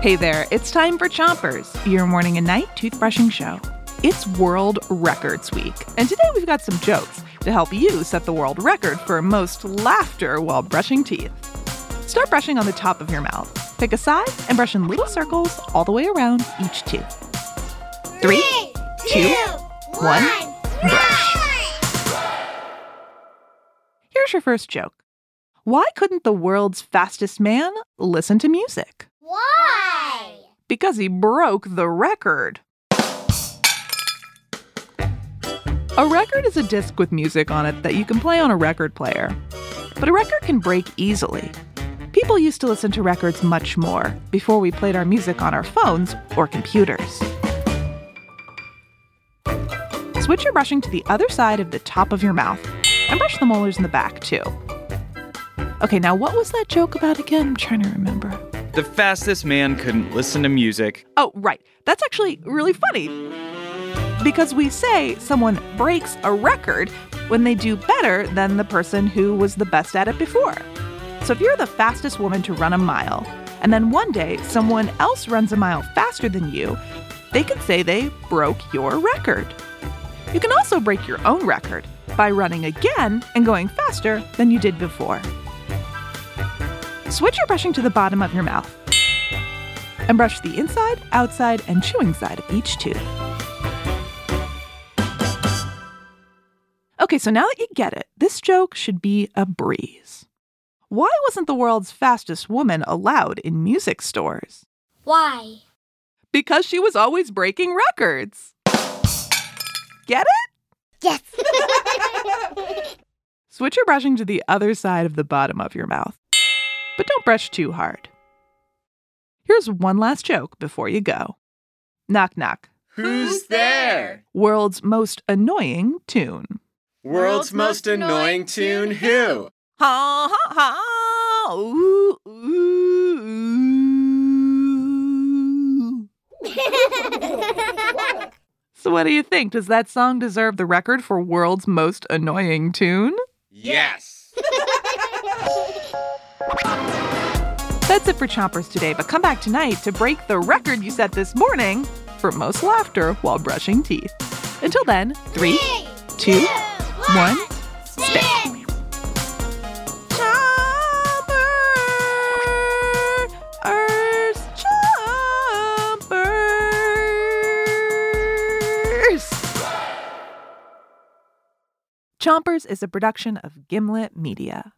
Hey there, it's time for Chompers, your morning and night toothbrushing show. It's World Records Week, and today we've got some jokes to help you set the world record for most laughter while brushing teeth. Start brushing on the top of your mouth. Pick a side and brush in little circles all the way around each tooth. Three, two, one, brush. Here's your first joke. Why couldn't the world's fastest man listen to music? Why? Because he broke the record. A record is a disc with music on it that you can play on a record player. But a record can break easily. People used to listen to records much more before we played our music on our phones or computers. Switch your brushing to the other side of the top of your mouth and brush the molars in the back too. Okay, now what was that joke about again? I'm trying to remember. The fastest man couldn't listen to music. Oh, right. That's actually really funny. Because we say someone breaks a record when they do better than the person who was the best at it before. So if you're the fastest woman to run a mile, and then one day someone else runs a mile faster than you, they can say they broke your record. You can also break your own record by running again and going faster than you did before. Switch your brushing to the bottom of your mouth and brush the inside, outside, and chewing side of each tooth. Okay, so now that you get it, this joke should be a breeze. Why wasn't the world's fastest woman allowed in music stores? Why? Because she was always breaking records. Get it? Yes. Switch your brushing to the other side of the bottom of your mouth. But don't brush too hard. Here's one last joke before you go. Knock knock. Who's there? World's most annoying tune. World's most annoying tune, who? Ha ha ha! Ooh, ooh. So what do you think? Does that song deserve the record for world's most annoying tune? Yes. That's it for Chompers today, but come back tonight to break the record you set this morning for most laughter while brushing teeth. Until then, three, two, one, stick. Chompers, chompers. Chompers is a production of Gimlet Media.